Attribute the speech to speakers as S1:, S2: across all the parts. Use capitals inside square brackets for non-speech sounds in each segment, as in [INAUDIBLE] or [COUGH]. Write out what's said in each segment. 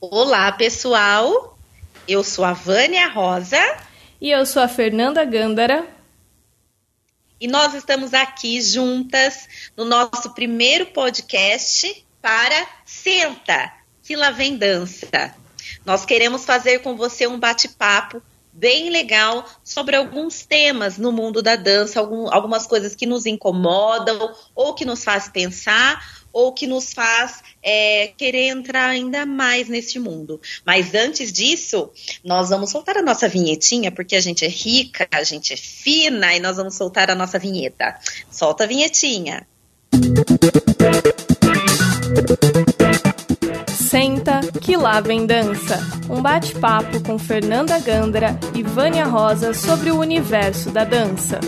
S1: Olá, pessoal. Eu sou a Vânia Rosa.
S2: E eu sou a Fernanda Gândara.
S1: E nós estamos aqui juntas no nosso primeiro podcast para Senta, que lá vem dança. Nós queremos fazer com você um bate-papo bem legal sobre alguns temas no mundo da dança, algum, algumas coisas que nos incomodam ou que nos faz pensar ou que nos faz é, querer entrar ainda mais nesse mundo. Mas antes disso, nós vamos soltar a nossa vinhetinha, porque a gente é rica, a gente é fina, e nós vamos soltar a nossa vinheta. Solta a vinhetinha.
S2: Senta que lá vem dança. Um bate-papo com Fernanda Gandra e Vânia Rosa sobre o universo da dança.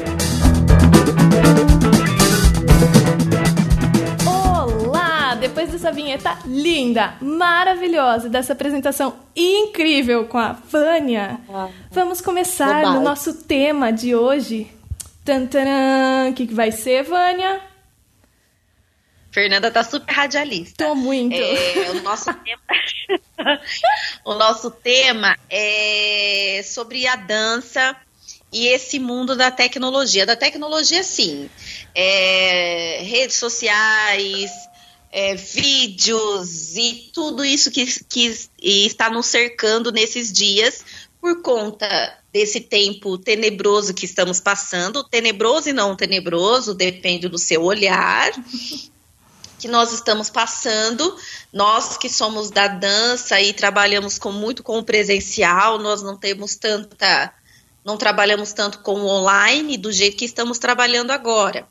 S2: Depois dessa vinheta linda, maravilhosa, dessa apresentação incrível com a Vânia, ah, vamos começar no nosso tema de hoje. O que, que vai ser, Vânia?
S1: Fernanda tá super radialista.
S2: Tô muito.
S1: É, o, nosso [LAUGHS] tema... o nosso tema é sobre a dança e esse mundo da tecnologia. Da tecnologia, sim. É, redes sociais, é, vídeos e tudo isso que, que está nos cercando nesses dias por conta desse tempo tenebroso que estamos passando, tenebroso e não tenebroso, depende do seu olhar, [LAUGHS] que nós estamos passando. Nós que somos da dança e trabalhamos com muito com o presencial, nós não temos tanta, não trabalhamos tanto com o online do jeito que estamos trabalhando agora.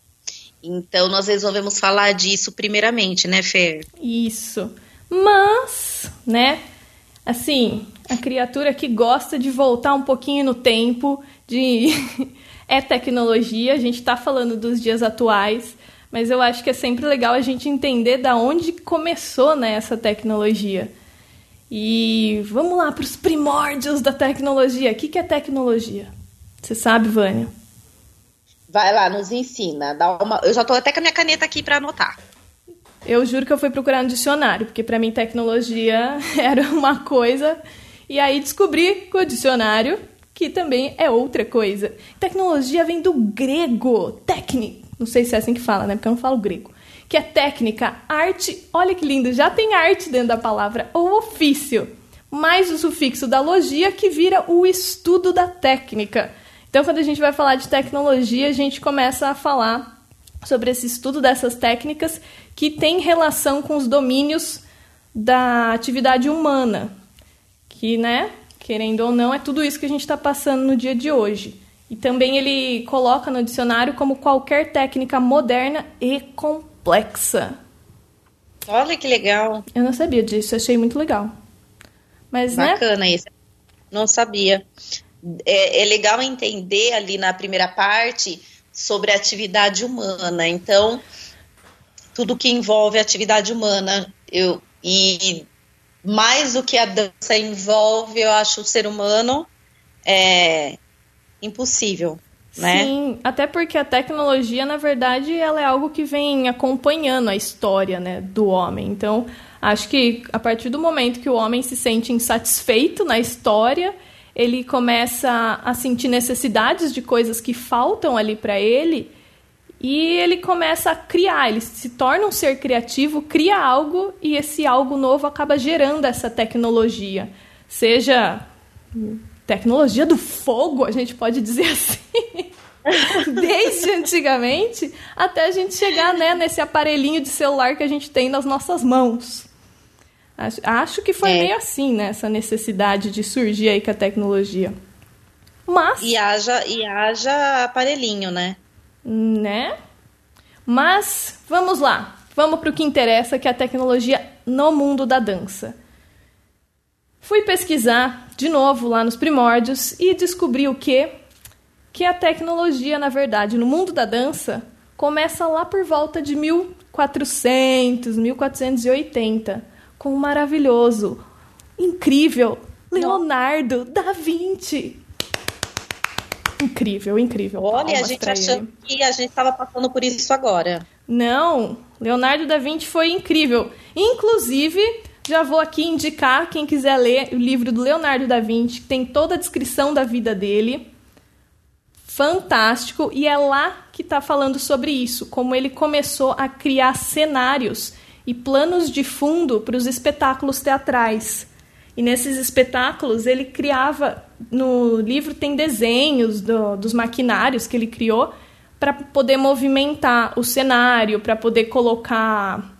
S1: Então nós resolvemos falar disso primeiramente, né, Fer?
S2: Isso. Mas, né, assim, a criatura que gosta de voltar um pouquinho no tempo, de [LAUGHS] é tecnologia, a gente está falando dos dias atuais, mas eu acho que é sempre legal a gente entender da onde começou né, essa tecnologia. E vamos lá para os primórdios da tecnologia. O que, que é tecnologia? Você sabe, Vânia?
S1: Vai lá, nos ensina. Dá uma... Eu já tô até com a minha caneta aqui para anotar.
S2: Eu juro que eu fui procurar no dicionário, porque para mim tecnologia [LAUGHS] era uma coisa. E aí descobri com o dicionário que também é outra coisa. Tecnologia vem do grego, técnico. Não sei se é assim que fala, né? Porque eu não falo grego. Que é técnica, arte. Olha que lindo, já tem arte dentro da palavra. Ou ofício. Mais o sufixo da logia que vira o estudo da técnica. Então, quando a gente vai falar de tecnologia, a gente começa a falar sobre esse estudo dessas técnicas que tem relação com os domínios da atividade humana, que, né, querendo ou não, é tudo isso que a gente está passando no dia de hoje. E também ele coloca no dicionário como qualquer técnica moderna e complexa.
S1: Olha que legal.
S2: Eu não sabia disso, achei muito legal. Mas,
S1: né? Bacana né? isso. Não sabia é, é legal entender ali na primeira parte sobre a atividade humana. Então, tudo que envolve atividade humana, eu e mais do que a dança envolve, eu acho o ser humano é impossível. Né?
S2: Sim, até porque a tecnologia, na verdade, ela é algo que vem acompanhando a história né, do homem. Então, acho que a partir do momento que o homem se sente insatisfeito na história, ele começa a sentir necessidades de coisas que faltam ali para ele e ele começa a criar, ele se torna um ser criativo, cria algo e esse algo novo acaba gerando essa tecnologia. Seja tecnologia do fogo, a gente pode dizer [LAUGHS] assim. Desde antigamente até a gente chegar né, nesse aparelhinho de celular que a gente tem nas nossas mãos. Acho, acho que foi é. meio assim, né? Essa necessidade de surgir aí com a tecnologia. Mas.
S1: E haja, e haja aparelhinho, né?
S2: Né? Mas vamos lá. Vamos para o que interessa, que é a tecnologia no mundo da dança. Fui pesquisar de novo lá nos primórdios e descobri o que que a tecnologia, na verdade, no mundo da dança começa lá por volta de 1400, 1480 com o maravilhoso, incrível Leonardo da Vinci. Incrível, incrível.
S1: Olha, a gente achando que a gente estava passando por isso agora.
S2: Não, Leonardo da Vinci foi incrível. Inclusive, já vou aqui indicar quem quiser ler o livro do Leonardo da Vinci, que tem toda a descrição da vida dele. Fantástico, e é lá que está falando sobre isso, como ele começou a criar cenários e planos de fundo para os espetáculos teatrais. E nesses espetáculos ele criava, no livro tem desenhos do, dos maquinários que ele criou para poder movimentar o cenário, para poder colocar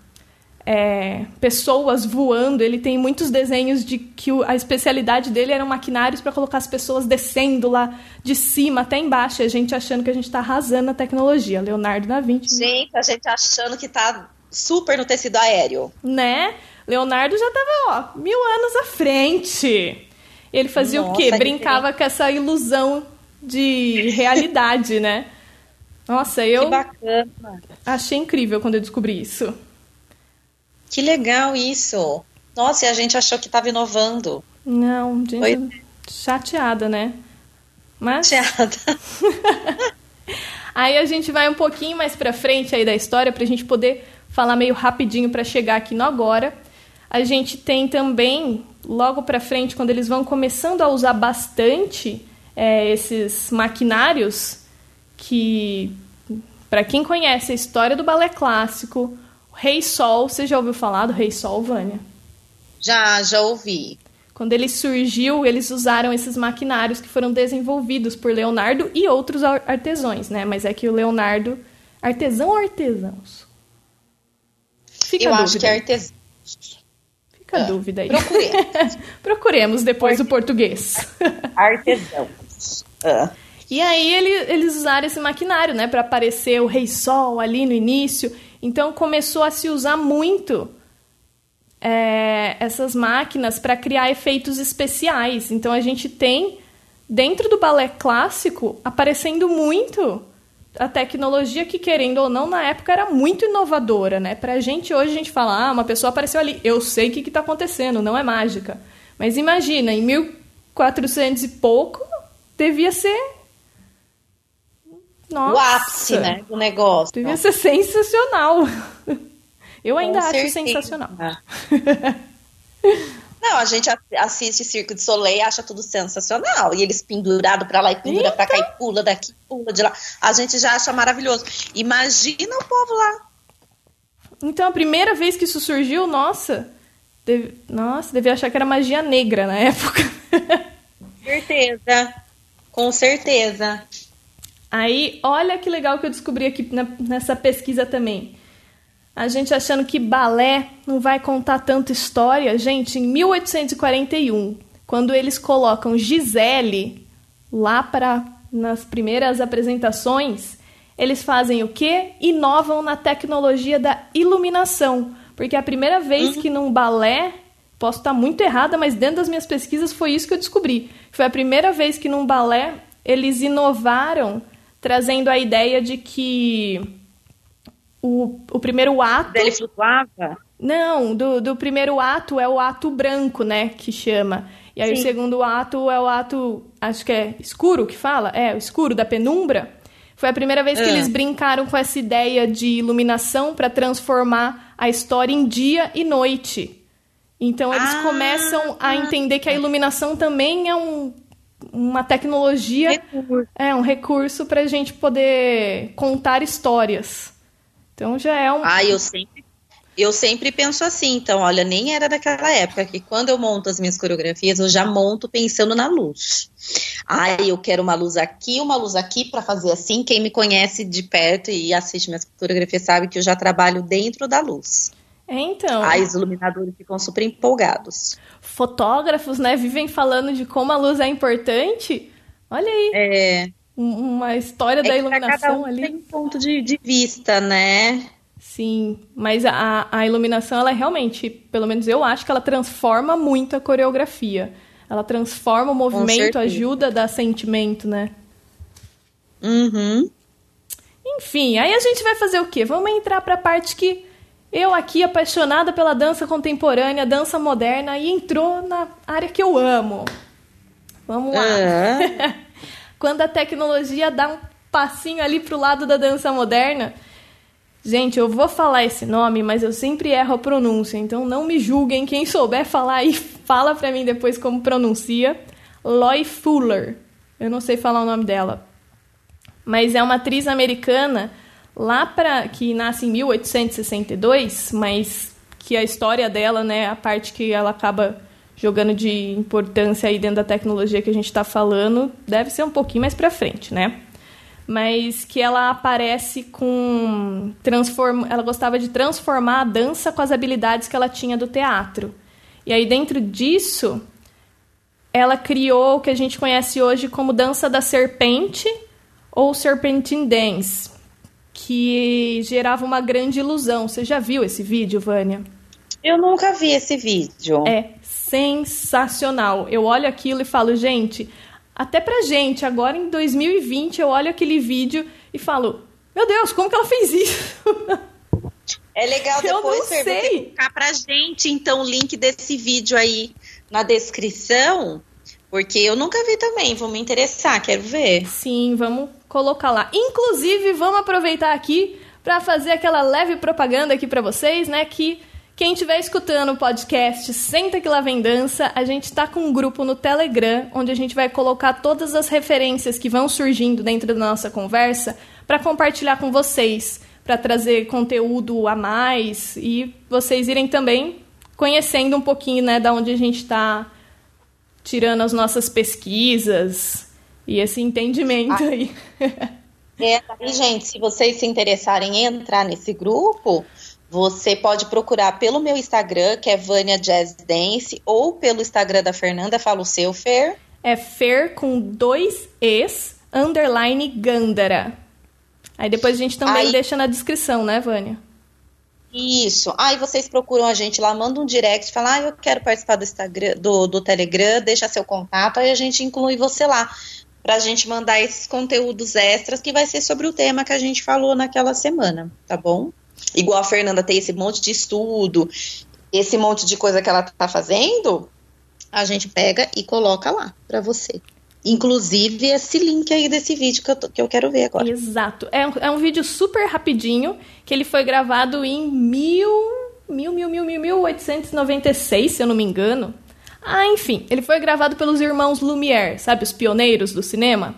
S2: é, pessoas voando. Ele tem muitos desenhos de que a especialidade dele eram maquinários para colocar as pessoas descendo lá de cima até embaixo. E a gente achando que a gente está arrasando a tecnologia. Leonardo da Vinci.
S1: Gente, a gente achando que está super no tecido aéreo.
S2: Né? Leonardo já estava, ó, mil anos à frente. Ele fazia Nossa, o quê? Brincava com essa ilusão de realidade, né? Nossa, eu
S1: que bacana.
S2: achei incrível quando eu descobri isso.
S1: Que legal isso. Nossa, e a gente achou que estava inovando.
S2: Não, gente, Foi... chateada, né? Mas
S1: chateada. [LAUGHS]
S2: aí a gente vai um pouquinho mais para frente aí da história para a gente poder falar meio rapidinho para chegar aqui no agora. A gente tem também logo para frente quando eles vão começando a usar bastante é, esses maquinários que para quem conhece a história do balé clássico, o Rei Sol, você já ouviu falar do Rei Sol, Vânia?
S1: Já, já ouvi.
S2: Quando ele surgiu, eles usaram esses maquinários que foram desenvolvidos por Leonardo e outros artesãos, né? Mas é que o Leonardo. Artesão ou artesãos?
S1: Fica Eu acho que é artesão.
S2: Fica a ah, dúvida aí. Procuremos. [LAUGHS] Procuremos depois o português.
S1: Artesãos. Ah.
S2: E aí ele, eles usaram esse maquinário, né, para aparecer o Rei Sol ali no início. Então começou a se usar muito é, essas máquinas para criar efeitos especiais. Então a gente tem dentro do balé clássico aparecendo muito a tecnologia que querendo ou não na época era muito inovadora, né? Pra gente hoje a gente fala, ah, uma pessoa apareceu ali, eu sei o que está acontecendo, não é mágica. Mas imagina, em 1400 e pouco devia ser
S1: nossa. o ápice, né, do negócio.
S2: Devia ser sensacional. [LAUGHS] Eu ainda Com acho certeza. sensacional. [LAUGHS]
S1: Não, a gente assiste Circo de Soleil e acha tudo sensacional. E eles pendurados pra lá e pendura pra cá e pula daqui, pula de lá. A gente já acha maravilhoso. Imagina o povo lá.
S2: Então, a primeira vez que isso surgiu, nossa, deve, nossa, devia achar que era magia negra na época.
S1: certeza. Com certeza.
S2: Aí, olha que legal que eu descobri aqui nessa pesquisa também. A gente achando que balé não vai contar tanta história. Gente, em 1841, quando eles colocam Gisele lá para nas primeiras apresentações, eles fazem o quê? Inovam na tecnologia da iluminação. Porque é a primeira vez uhum. que num balé, posso estar muito errada, mas dentro das minhas pesquisas foi isso que eu descobri. Foi a primeira vez que num balé eles inovaram trazendo a ideia de que o, o primeiro ato.
S1: Ele flutuava?
S2: Não, do, do primeiro ato é o ato branco, né? Que chama. E aí Sim. o segundo ato é o ato, acho que é escuro que fala? É, o escuro da penumbra. Foi a primeira vez que ah. eles brincaram com essa ideia de iluminação para transformar a história em dia e noite. Então eles ah, começam a entender que a iluminação também é um uma tecnologia, recurso. é um recurso para a gente poder contar histórias. Então já é um.
S1: Ah, eu sempre, eu sempre penso assim. Então, olha, nem era daquela época que quando eu monto as minhas coreografias, eu já monto pensando na luz. Ah, eu quero uma luz aqui, uma luz aqui para fazer assim. Quem me conhece de perto e assiste minhas coreografias sabe que eu já trabalho dentro da luz.
S2: É, então.
S1: Aí os iluminadores ficam super empolgados.
S2: Fotógrafos, né, vivem falando de como a luz é importante. Olha aí.
S1: É.
S2: Uma história é da iluminação
S1: um
S2: ali.
S1: Tem um ponto de, de vista, né?
S2: Sim, mas a, a iluminação, ela é realmente, pelo menos eu acho que ela transforma muito a coreografia. Ela transforma o movimento, ajuda a dar sentimento, né?
S1: Uhum.
S2: Enfim, aí a gente vai fazer o quê? Vamos entrar para a parte que eu aqui, apaixonada pela dança contemporânea, dança moderna, e entrou na área que eu amo. Vamos lá. Uhum. [LAUGHS] Quando a tecnologia dá um passinho ali pro lado da dança moderna, Gente, eu vou falar esse nome, mas eu sempre erro a pronúncia, então não me julguem. Quem souber falar aí, [LAUGHS] fala pra mim depois como pronuncia. Loy Fuller. Eu não sei falar o nome dela. Mas é uma atriz americana lá para que nasce em 1862, mas que a história dela, né, a parte que ela acaba jogando de importância aí dentro da tecnologia que a gente está falando, deve ser um pouquinho mais para frente, né? Mas que ela aparece com transform... ela gostava de transformar a dança com as habilidades que ela tinha do teatro. E aí dentro disso, ela criou o que a gente conhece hoje como dança da serpente ou serpentine dance, que gerava uma grande ilusão. Você já viu esse vídeo, Vânia?
S1: Eu nunca vi esse vídeo.
S2: É sensacional. Eu olho aquilo e falo, gente, até pra gente, agora em 2020, eu olho aquele vídeo e falo, meu Deus, como que ela fez isso?
S1: É legal [LAUGHS] depois você colocar pra gente, então, o link desse vídeo aí na descrição, porque eu nunca vi também, vou me interessar, quero ver.
S2: Sim, vamos colocar lá. Inclusive, vamos aproveitar aqui para fazer aquela leve propaganda aqui para vocês, né, que quem estiver escutando o podcast Senta que lá vem dança, a gente está com um grupo no Telegram, onde a gente vai colocar todas as referências que vão surgindo dentro da nossa conversa para compartilhar com vocês, para trazer conteúdo a mais e vocês irem também conhecendo um pouquinho, né, da onde a gente está tirando as nossas pesquisas e esse entendimento ah. aí. [LAUGHS]
S1: É, e, gente, se vocês se interessarem em entrar nesse grupo, você pode procurar pelo meu Instagram, que é Vânia Jazz Dance, ou pelo Instagram da Fernanda, fala o seu, Fer.
S2: É Fer com dois Es, underline Gandara. Aí depois a gente também Aí... deixa na descrição, né, Vânia?
S1: Isso. Aí vocês procuram a gente lá, manda um direct, fala, ah, eu quero participar do Instagram, do, do Telegram, deixa seu contato, aí a gente inclui você lá para a gente mandar esses conteúdos extras que vai ser sobre o tema que a gente falou naquela semana, tá bom? Igual a Fernanda tem esse monte de estudo, esse monte de coisa que ela tá fazendo, a gente pega e coloca lá para você. Inclusive esse link aí desse vídeo que eu, que eu quero ver agora.
S2: Exato. É um, é um vídeo super rapidinho, que ele foi gravado em mil, mil, mil, mil, mil, 1896, se eu não me engano. Ah, enfim, ele foi gravado pelos irmãos Lumière, sabe, os pioneiros do cinema?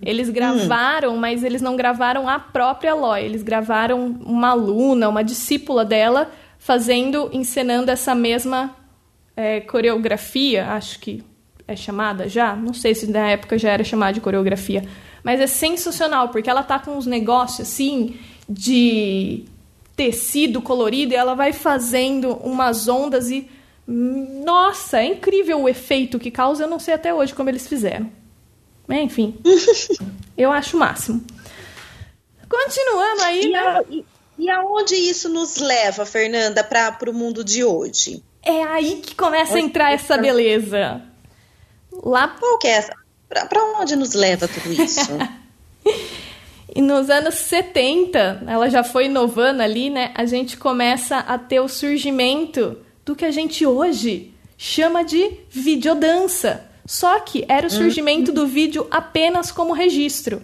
S2: Eles gravaram, hum. mas eles não gravaram a própria Loy. Eles gravaram uma aluna, uma discípula dela, fazendo, encenando essa mesma é, coreografia, acho que é chamada já. Não sei se na época já era chamada de coreografia. Mas é sensacional, porque ela tá com uns negócios assim de tecido colorido e ela vai fazendo umas ondas e. Nossa, é incrível o efeito que causa. Eu não sei até hoje como eles fizeram. É, enfim, [LAUGHS] eu acho o máximo. Continuando aí, e
S1: né? E, e aonde isso nos leva, Fernanda, para o mundo de hoje?
S2: É aí que começa a entrar essa beleza.
S1: Lá. Qual que é essa? Para onde nos leva tudo isso? [LAUGHS]
S2: e nos anos 70, ela já foi inovando ali, né? A gente começa a ter o surgimento do que a gente hoje chama de videodança. Só que era o hum. surgimento do vídeo apenas como registro.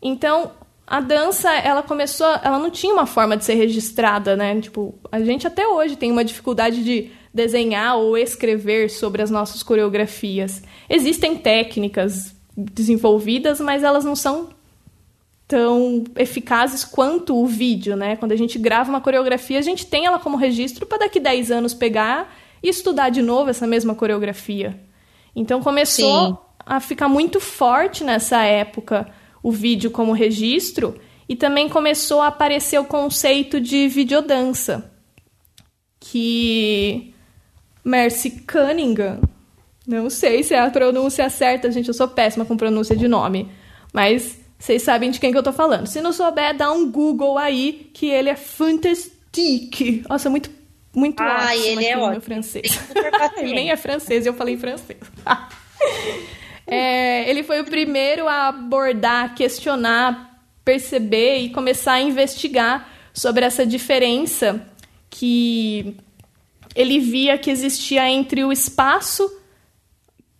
S2: Então, a dança, ela começou, ela não tinha uma forma de ser registrada, né? Tipo, a gente até hoje tem uma dificuldade de desenhar ou escrever sobre as nossas coreografias. Existem técnicas desenvolvidas, mas elas não são tão eficazes quanto o vídeo, né? Quando a gente grava uma coreografia, a gente tem ela como registro para daqui 10 anos pegar e estudar de novo essa mesma coreografia. Então começou Sim. a ficar muito forte nessa época o vídeo como registro e também começou a aparecer o conceito de videodança que Mercy Cunningham, não sei se é a pronúncia certa, gente, eu sou péssima com pronúncia de nome, mas vocês sabem de quem que eu tô falando. Se não souber, dá um Google aí que ele é fantastique. Nossa, muito muito ah, ele é ótimo. meu francês. [LAUGHS] [LAUGHS] ele nem é francês, eu falei francês. [LAUGHS] é, ele foi o primeiro a abordar, questionar, perceber e começar a investigar sobre essa diferença que ele via que existia entre o espaço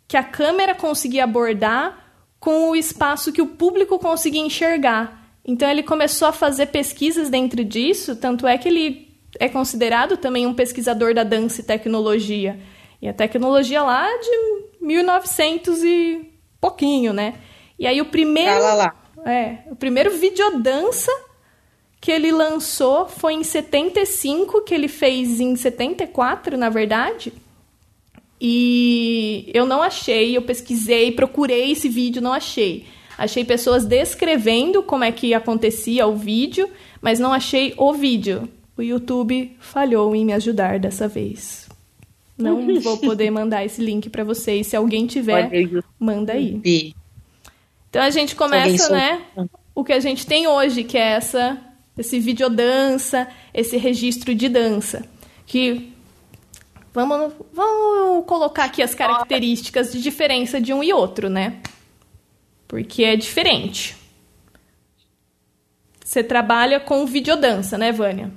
S2: que a câmera conseguia abordar com o espaço que o público conseguia enxergar. Então ele começou a fazer pesquisas dentro disso, tanto é que ele é considerado também um pesquisador da dança e tecnologia. E a tecnologia lá de 1900 e pouquinho, né? E aí o primeiro
S1: lá, lá.
S2: é, o primeiro videodança que ele lançou foi em 75, que ele fez em 74, na verdade. E eu não achei, eu pesquisei, procurei esse vídeo, não achei. Achei pessoas descrevendo como é que acontecia o vídeo, mas não achei o vídeo. O YouTube falhou em me ajudar dessa vez. Não vou poder mandar esse link para vocês. Se alguém tiver, manda aí. Então a gente começa, né? O que a gente tem hoje, que é essa esse videodança, esse registro de dança. Que vamos, vamos colocar aqui as características de diferença de um e outro, né? Porque é diferente. Você trabalha com videodança, né, Vânia?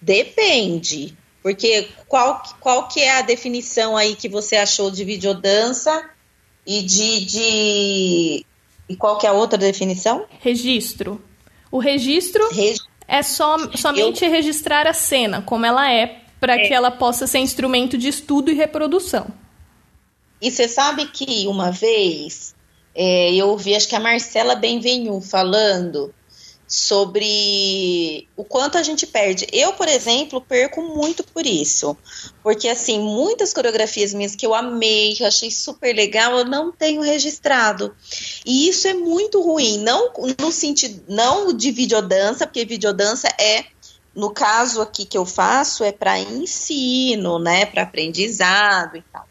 S1: Depende. Porque qual, qual que é a definição aí que você achou de videodança e de, de e qual que é a outra definição?
S2: Registro. O registro é só, somente Eu... registrar a cena como ela é, para é. que ela possa ser instrumento de estudo e reprodução.
S1: E você sabe que uma vez é, eu ouvi, acho que a Marcela Benvenu falando sobre o quanto a gente perde. Eu, por exemplo, perco muito por isso. Porque, assim, muitas coreografias minhas que eu amei, que eu achei super legal, eu não tenho registrado. E isso é muito ruim. Não no sentido, não de videodança, porque videodança é no caso aqui que eu faço é para ensino, né, para aprendizado e tal.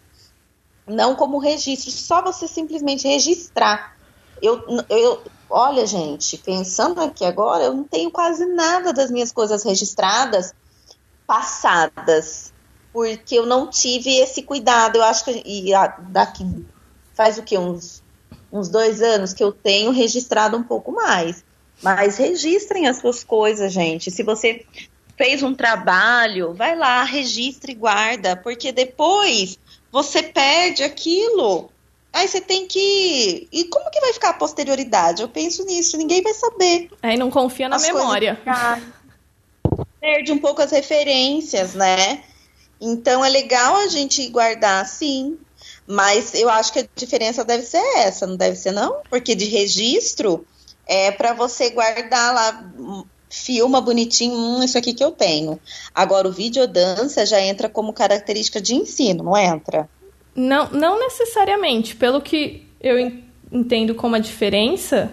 S1: Não como registro, só você simplesmente registrar. Eu, eu, olha, gente, pensando aqui agora, eu não tenho quase nada das minhas coisas registradas passadas, porque eu não tive esse cuidado. Eu acho que e daqui faz o que uns uns dois anos que eu tenho registrado um pouco mais. Mas registrem as suas coisas, gente. Se você fez um trabalho, vai lá, registre e guarda, porque depois você perde aquilo Aí você tem que. E como que vai ficar a posterioridade? Eu penso nisso, ninguém vai saber.
S2: Aí não confia na memória.
S1: Perde um pouco as referências, né? Então é legal a gente guardar, sim. Mas eu acho que a diferença deve ser essa, não deve ser, não? Porque de registro é para você guardar lá, filma bonitinho, hum, isso aqui que eu tenho. Agora, o videodança já entra como característica de ensino, não entra?
S2: Não, não necessariamente. Pelo que eu entendo como a diferença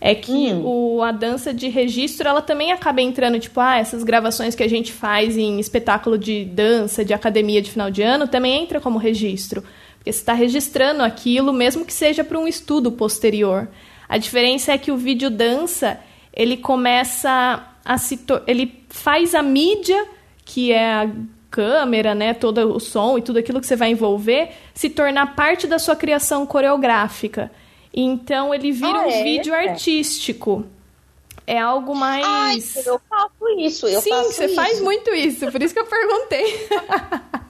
S2: é que hum. o, a dança de registro ela também acaba entrando, tipo, ah, essas gravações que a gente faz em espetáculo de dança, de academia de final de ano, também entra como registro. Porque você está registrando aquilo, mesmo que seja para um estudo posterior. A diferença é que o vídeo dança, ele começa a se. ele faz a mídia, que é a câmera, né, todo o som e tudo aquilo que você vai envolver, se tornar parte da sua criação coreográfica. Então ele vira ah, um é? vídeo artístico. É algo mais. Ai,
S1: eu faço isso, eu
S2: Sim,
S1: faço
S2: você
S1: isso.
S2: faz muito isso, por isso que eu perguntei. [LAUGHS]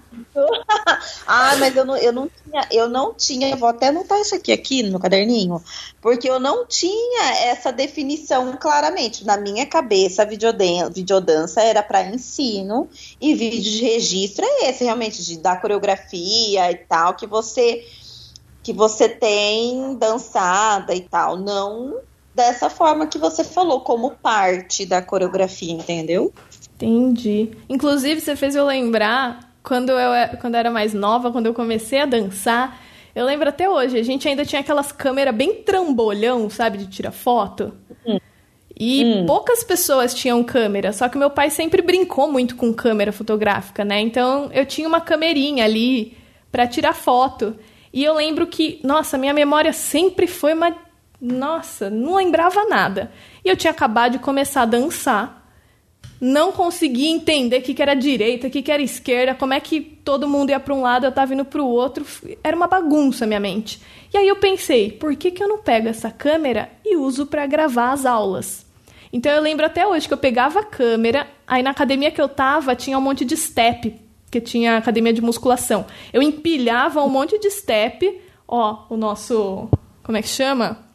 S1: ah, mas eu não, eu não tinha, eu não tinha, vou até anotar isso aqui, aqui no meu caderninho, porque eu não tinha essa definição claramente. Na minha cabeça, a videodança, videodança era para ensino e vídeo de registro é esse, realmente, de dar coreografia e tal, que você que você tem dançada e tal, não dessa forma que você falou, como parte da coreografia, entendeu?
S2: Entendi. Inclusive, você fez eu lembrar quando eu, quando eu era mais nova, quando eu comecei a dançar, eu lembro até hoje, a gente ainda tinha aquelas câmeras bem trambolhão, sabe, de tirar foto. Hum. E hum. poucas pessoas tinham câmera, só que meu pai sempre brincou muito com câmera fotográfica, né? Então eu tinha uma camerinha ali para tirar foto. E eu lembro que, nossa, minha memória sempre foi uma. Nossa, não lembrava nada. E eu tinha acabado de começar a dançar não conseguia entender o que, que era direita, o que, que era esquerda, como é que todo mundo ia para um lado, eu estava indo para o outro. Era uma bagunça a minha mente. E aí eu pensei, por que, que eu não pego essa câmera e uso para gravar as aulas? Então eu lembro até hoje que eu pegava a câmera, aí na academia que eu tava tinha um monte de step, que tinha academia de musculação. Eu empilhava um monte de step, ó, o nosso, como é que chama?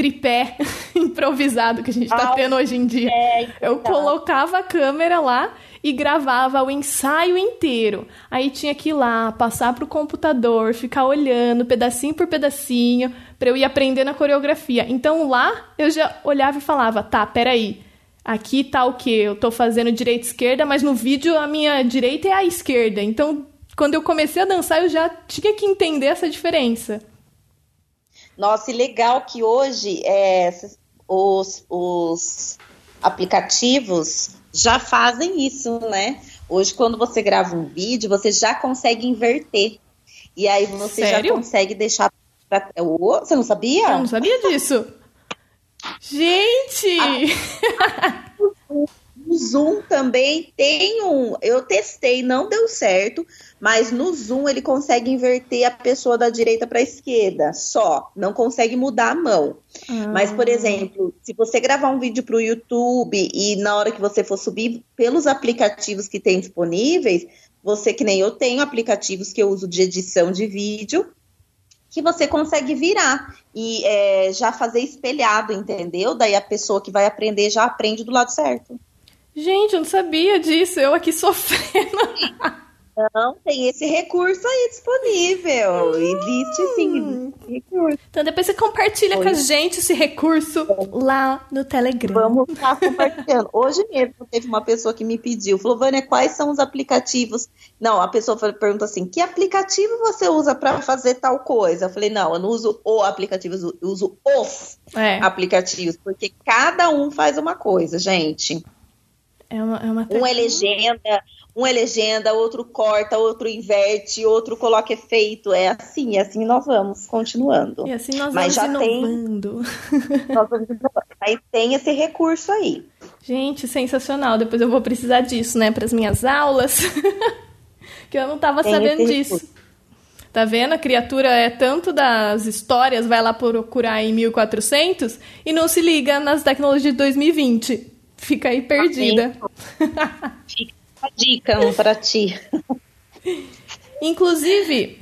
S2: Tripé [LAUGHS] improvisado que a gente tá tendo hoje em dia.
S1: É,
S2: Eu
S1: então.
S2: colocava a câmera lá e gravava o ensaio inteiro. Aí tinha que ir lá, passar pro computador, ficar olhando pedacinho por pedacinho, pra eu ir aprendendo a coreografia. Então lá eu já olhava e falava: tá, peraí. Aqui tá o que? Eu tô fazendo direita esquerda, mas no vídeo a minha direita é a esquerda. Então, quando eu comecei a dançar, eu já tinha que entender essa diferença.
S1: Nossa, e legal que hoje é, os, os aplicativos já fazem isso, né? Hoje, quando você grava um vídeo, você já consegue inverter. E aí você
S2: Sério?
S1: já consegue deixar. Pra... Ô, Você não sabia?
S2: Eu não sabia disso. Gente! [LAUGHS]
S1: No Zoom também tem um. Eu testei, não deu certo, mas no Zoom ele consegue inverter a pessoa da direita para a esquerda, só. Não consegue mudar a mão. Mas, por exemplo, se você gravar um vídeo para o YouTube e na hora que você for subir pelos aplicativos que tem disponíveis, você, que nem eu tenho aplicativos que eu uso de edição de vídeo, que você consegue virar e é, já fazer espelhado, entendeu? Daí a pessoa que vai aprender já aprende do lado certo.
S2: Gente, eu não sabia disso. Eu aqui sofrendo.
S1: Não, tem esse recurso aí disponível. Existe sim, existe esse recurso.
S2: Então depois você compartilha com a gente esse recurso lá no Telegram.
S1: Vamos [LAUGHS] estar compartilhando. Hoje mesmo teve uma pessoa que me pediu, falou, Vânia, quais são os aplicativos? Não, a pessoa perguntou assim, que aplicativo você usa para fazer tal coisa? Eu falei, não, eu não uso o aplicativo, eu uso os
S2: É,
S1: aplicativos, porque cada um faz uma coisa, gente.
S2: É uma, é uma
S1: Um é legenda, um é legenda, outro corta, outro inverte, outro coloca efeito. É assim, é assim nós vamos continuando.
S2: E assim nós
S1: Mas
S2: vamos
S1: já tem-
S2: inovando. [LAUGHS]
S1: Nós vamos. Aí tem esse recurso aí.
S2: Gente, sensacional. Depois eu vou precisar disso, né, para as minhas aulas. [LAUGHS] que eu não tava
S1: Tem
S2: sabendo disso.
S1: recurso.
S2: Tá vendo? A criatura é tanto das histórias, vai lá procurar em 1400 e não se liga nas tecnologias de 2020. Fica aí perdida.
S1: Fica a dica para ti.
S2: Inclusive,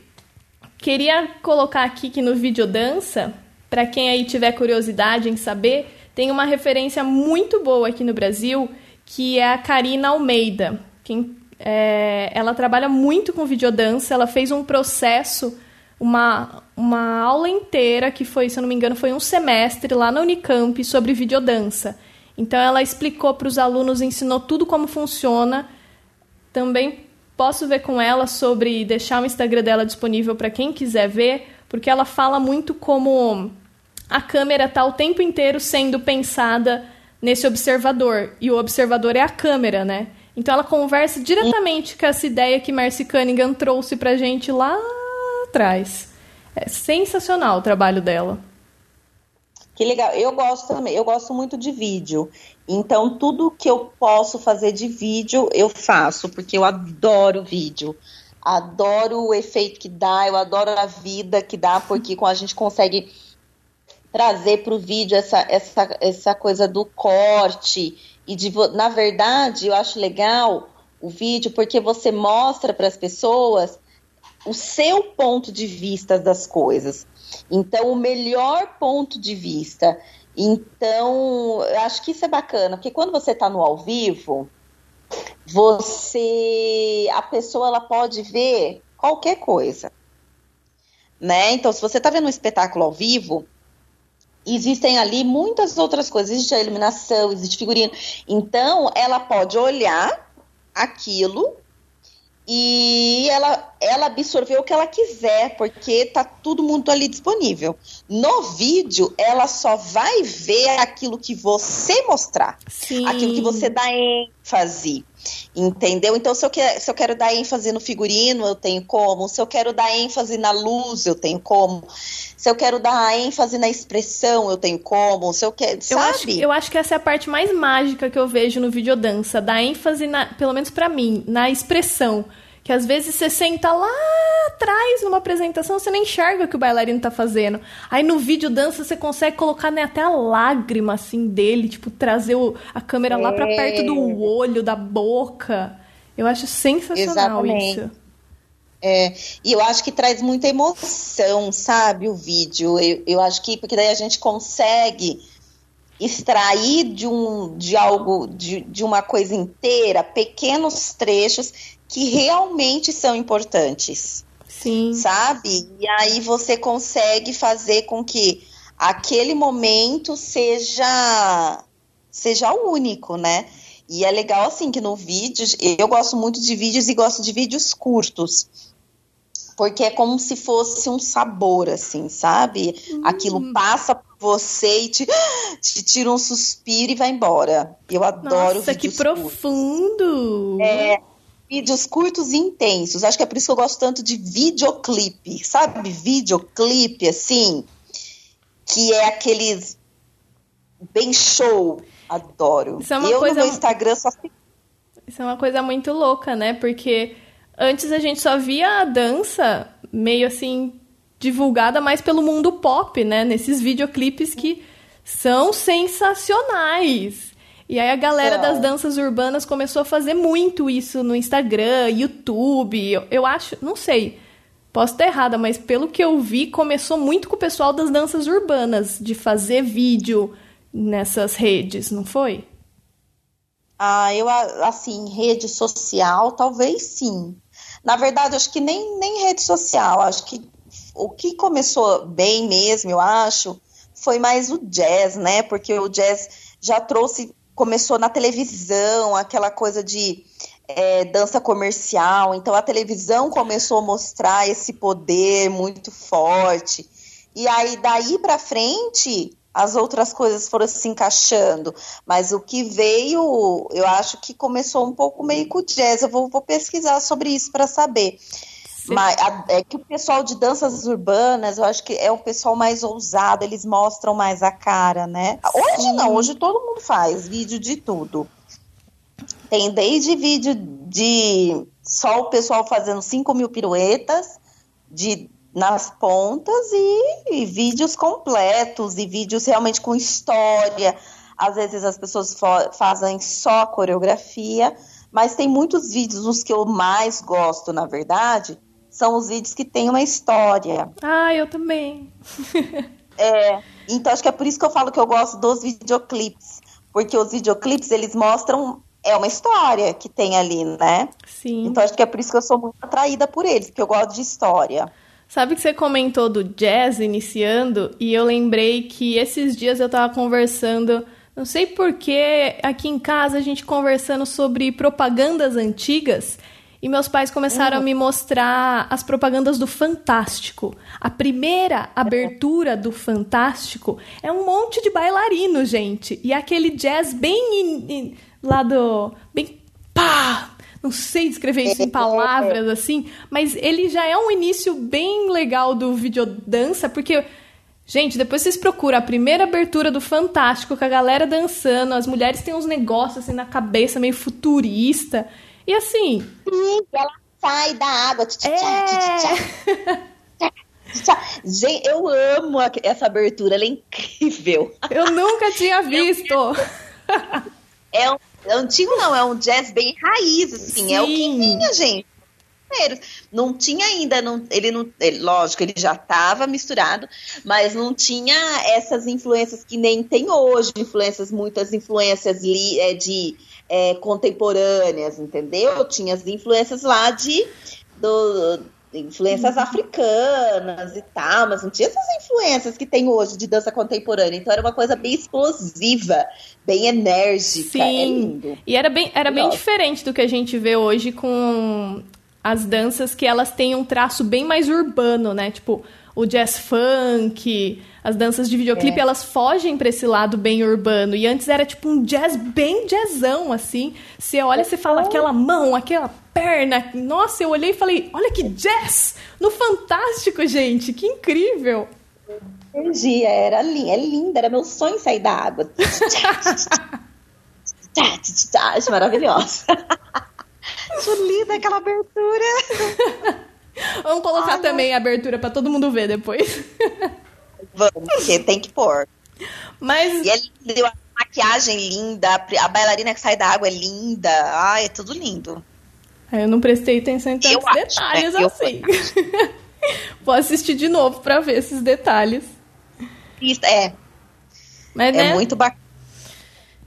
S2: queria colocar aqui que no vídeo dança, para quem aí tiver curiosidade em saber, tem uma referência muito boa aqui no Brasil, que é a Karina Almeida. Quem, é, ela trabalha muito com videodança, ela fez um processo, uma, uma aula inteira, que foi, se eu não me engano, foi um semestre lá na Unicamp sobre videodança. Então ela explicou para os alunos, ensinou tudo como funciona, também posso ver com ela sobre deixar o Instagram dela disponível para quem quiser ver, porque ela fala muito como a câmera está o tempo inteiro sendo pensada nesse observador e o observador é a câmera, né? Então ela conversa diretamente com essa ideia que Marcy Cunningham trouxe pra gente lá atrás. É sensacional o trabalho dela.
S1: Que legal. Eu gosto também. Eu gosto muito de vídeo. Então, tudo que eu posso fazer de vídeo, eu faço, porque eu adoro vídeo. Adoro o efeito que dá, eu adoro a vida que dá, porque com a gente consegue trazer para o vídeo essa, essa, essa coisa do corte e de na verdade eu acho legal o vídeo porque você mostra para as pessoas o seu ponto de vista das coisas. Então, o melhor ponto de vista. Então, eu acho que isso é bacana, porque quando você está no ao vivo, você, a pessoa ela pode ver qualquer coisa, né? Então, se você está vendo um espetáculo ao vivo, existem ali muitas outras coisas, existe a iluminação, existe figurino. Então, ela pode olhar aquilo e ela, ela absorveu o que ela quiser, porque tá tudo muito ali disponível. No vídeo, ela só vai ver aquilo que você mostrar,
S2: Sim.
S1: aquilo que você dá ênfase. Entendeu? Então, se eu, quer, se eu quero dar ênfase no figurino, eu tenho como. Se eu quero dar ênfase na luz, eu tenho como. Se eu quero dar ênfase na expressão, eu tenho como. Se eu quero,
S2: Eu
S1: sabe?
S2: acho, eu acho que essa é a parte mais mágica que eu vejo no videodança, da ênfase, na, pelo menos pra mim, na expressão. Que às vezes você senta lá atrás numa apresentação, você nem enxerga o que o bailarino tá fazendo. Aí no vídeo dança você consegue colocar né, até a lágrima assim dele, tipo, trazer o- a câmera lá pra
S1: É.
S2: perto do olho, da boca. Eu acho sensacional
S1: Exatamente.
S2: isso.
S1: É, e eu acho que traz muita emoção, sabe, o vídeo. Eu, eu acho que, porque daí a gente consegue extrair de um de algo de, de uma coisa inteira pequenos trechos que realmente são importantes.
S2: Sim.
S1: Sabe? E aí você consegue fazer com que aquele momento seja seja único, né? E é legal assim que no vídeo, eu gosto muito de vídeos e gosto de vídeos curtos. Porque é como se fosse um sabor, assim, sabe? Hum. Aquilo passa por você e te, [GASPS] te tira um suspiro e vai embora. Eu adoro
S2: Nossa, que profundo!
S1: É, vídeos curtos e intensos. Acho que é por isso que eu gosto tanto de videoclipe, sabe? Videoclipe, assim, que é aqueles bem show. Adoro.
S2: Isso é uma
S1: eu
S2: coisa...
S1: no meu Instagram só
S2: Isso é uma coisa muito louca, né? Porque antes a gente só via a dança meio assim divulgada mais pelo mundo pop, né? Nesses videoclipes que são sensacionais. E aí a galera das danças urbanas começou a fazer muito isso no Instagram, YouTube. Eu, eu acho, não sei, posso estar errada, mas pelo que eu vi, começou muito com o pessoal das danças urbanas, de fazer vídeo nessas redes, não foi?
S1: Ah, eu assim, rede social, talvez sim. Na verdade, acho que nem, nem rede social, acho que o que começou bem mesmo, eu acho, foi mais o jazz, né? Porque o jazz já trouxe, começou na televisão, aquela coisa de é, dança comercial. Então a televisão começou a mostrar esse poder muito forte. E aí daí para frente as outras coisas foram se encaixando. Mas o que veio, eu acho que começou um pouco meio com o jazz. Eu vou, vou pesquisar sobre isso para saber. Mas a, é que o pessoal de danças urbanas, eu acho que é o pessoal mais ousado, eles mostram mais a cara, né? Hoje Sim. não, hoje todo mundo faz vídeo de tudo. Tem desde vídeo de só o pessoal fazendo 5 mil piruetas, de nas pontas e, e, vídeos completos e vídeos realmente com história. Às vezes as pessoas fazem só coreografia, mas tem muitos vídeos, os que eu mais gosto, na verdade, são os vídeos que têm uma história.
S2: Ah, eu também. [LAUGHS]
S1: é, então acho que é por isso que eu falo que eu gosto dos videoclipes, porque os videoclipes eles mostram é uma história que tem ali, né?
S2: Sim.
S1: Então acho que é por isso que eu sou muito atraída por eles, porque eu gosto de história.
S2: Sabe que você comentou do jazz iniciando e eu lembrei que esses dias eu tava conversando, não sei porquê, aqui em casa a gente conversando sobre propagandas antigas e meus pais começaram uhum. a me mostrar as propagandas do Fantástico. A primeira abertura do Fantástico é um monte de bailarino, gente. E aquele jazz bem in, in, lá do. bem pá! não sei descrever isso em [LAUGHS] palavras assim, mas ele já é um início bem legal do videodança, porque Gente, depois vocês procuram a primeira abertura do Fantástico, com a galera dançando, as mulheres têm uns negócios assim na cabeça, meio futurista. E assim.
S1: Sim, ela sai da água. É... Gente, eu amo essa abertura, ela é incrível.
S2: Eu nunca tinha [LAUGHS] visto.
S1: É um é antigo não, é um jazz bem raiz, assim, Sim. é o que vinha, gente. Não tinha ainda, não, ele não, ele, lógico, ele já estava misturado, mas não tinha essas influências que nem tem hoje, influências, muitas influências li, é, de é, contemporâneas, entendeu? Tinha as influências lá de do, influências uhum. africanas e tal, mas não tinha essas influências que tem hoje de dança contemporânea. Então era uma coisa bem explosiva, bem enérgica. É Sim. É lindo.
S2: E era bem, era bem diferente do que a gente vê hoje com as danças que elas têm um traço bem mais urbano, né? Tipo, o jazz funk, as danças de videoclipe, é. elas fogem para esse lado bem urbano. E antes era tipo um jazz bem jazzão, assim. Você olha, você fala aquela mão, aquela perna. Nossa, eu olhei e falei, olha que jazz! No Fantástico, gente, que incrível!
S1: Energia, era linda, é linda, era meu sonho sair da água. Acho maravilhosa. Linda aquela abertura.
S2: Vamos colocar Ai, também não. a abertura para todo mundo ver depois.
S1: Vamos, porque tem que pôr.
S2: Mas...
S1: E é lindo, a maquiagem linda, a bailarina que sai da água é linda. Ai, é tudo lindo.
S2: Eu não prestei atenção em tantos eu detalhes acho, né? [LAUGHS] assim. Vou assistir de novo para ver esses detalhes.
S1: Isso, é.
S2: Mas,
S1: é
S2: né?
S1: muito bacana.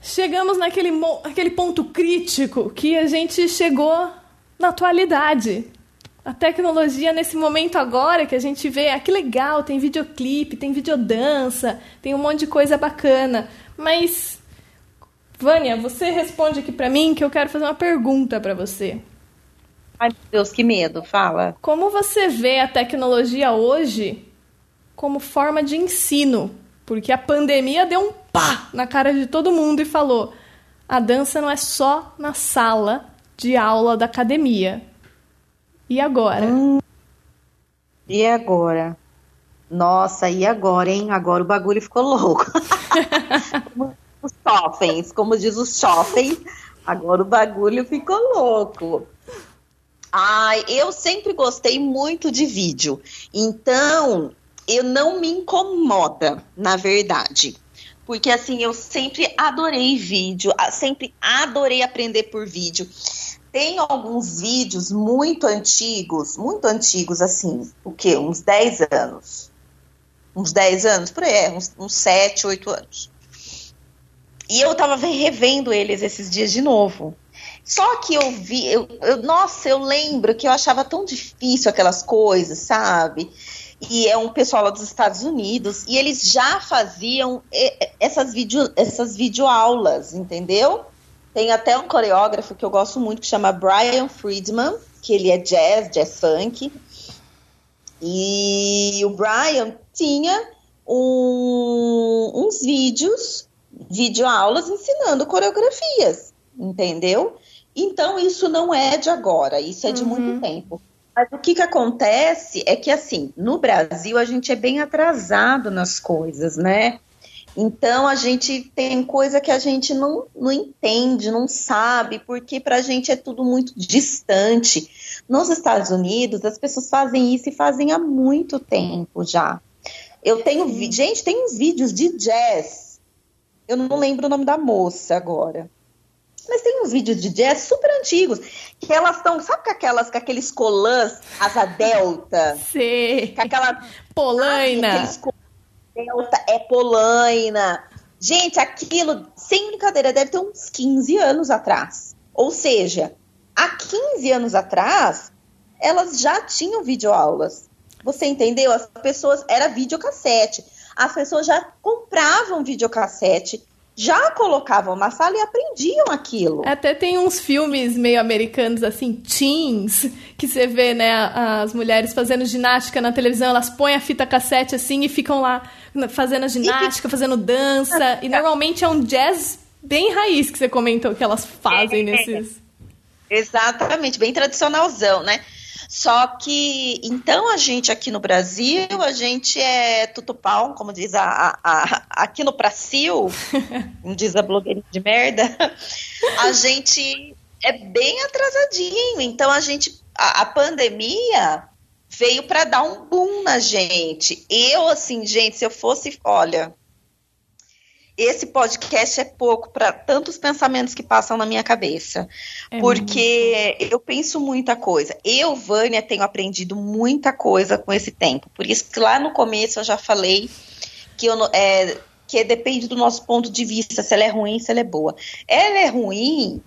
S2: Chegamos naquele aquele ponto crítico que a gente chegou na atualidade. A tecnologia nesse momento agora que a gente vê, ah, que legal, tem videoclipe, tem videodança, tem um monte de coisa bacana. Mas, Vânia, você responde aqui para mim que eu quero fazer uma pergunta para você.
S1: Ai, meu Deus, que medo, fala.
S2: Como você vê a tecnologia hoje como forma de ensino? Porque a pandemia deu um pá na cara de todo mundo e falou: a dança não é só na sala de aula da academia e agora? Hum,
S1: e agora? Nossa, e agora, hein? Agora o bagulho ficou louco. [LAUGHS] os shoppings, como diz os shoppings, agora o bagulho ficou louco. Ai, eu sempre gostei muito de vídeo. Então, eu não me incomoda, na verdade. Porque assim, eu sempre adorei vídeo, sempre adorei aprender por vídeo. Tem alguns vídeos muito antigos, muito antigos, assim, o quê? Uns 10 anos. Uns 10 anos, por aí, é, uns, uns 7, 8 anos. E eu tava revendo eles esses dias de novo. Só que eu vi, eu, eu, nossa, eu lembro que eu achava tão difícil aquelas coisas, sabe? E é um pessoal lá dos Estados Unidos, e eles já faziam essas, vídeo, essas videoaulas, entendeu? Tem até um coreógrafo que eu gosto muito que chama Brian Friedman, que ele é jazz, jazz funk. E o Brian tinha um, uns vídeos, videoaulas ensinando coreografias, entendeu? Então isso não é de agora, isso é de uhum. muito tempo. Mas o que, que acontece é que, assim, no Brasil a gente é bem atrasado nas coisas, né? Então a gente tem coisa que a gente não, não entende, não sabe, porque para a gente é tudo muito distante. Nos Estados Unidos, as pessoas fazem isso e fazem há muito tempo já. Eu tenho. Gente, tem uns vídeos de jazz. Eu não lembro o nome da moça agora. Mas tem uns vídeos de jazz super antigos, que elas estão, sabe com aquelas, com aqueles colãs asa delta?
S2: Sim.
S1: Com aquela
S2: polaina.
S1: Sabe, delta é polaina. Gente, aquilo, sem brincadeira, deve ter uns 15 anos atrás. Ou seja, há 15 anos atrás, elas já tinham videoaulas. Você entendeu? As pessoas, era videocassete. As pessoas já compravam videocassete já colocavam na sala e aprendiam aquilo.
S2: Até tem uns filmes meio americanos, assim, teens, que você vê, né, as mulheres fazendo ginástica na televisão, elas põem a fita cassete assim e ficam lá fazendo a ginástica, fazendo dança. E normalmente é um jazz bem raiz que você comentou que elas fazem é, nesses.
S1: Exatamente, bem tradicionalzão, né? Só que, então, a gente aqui no Brasil, a gente é tutupau, como diz a, a, a aqui no Brasil, [LAUGHS] como diz a blogueirinha de merda, a [LAUGHS] gente é bem atrasadinho. Então, a gente, a, a pandemia veio para dar um boom na gente. Eu, assim, gente, se eu fosse, olha, esse podcast é pouco para tantos pensamentos que passam na minha cabeça. É porque muito. eu penso muita coisa. Eu, Vânia, tenho aprendido muita coisa com esse tempo. Por isso que lá no começo eu já falei que, eu, é, que depende do nosso ponto de vista, se ela é ruim, se ela é boa. Ela é ruim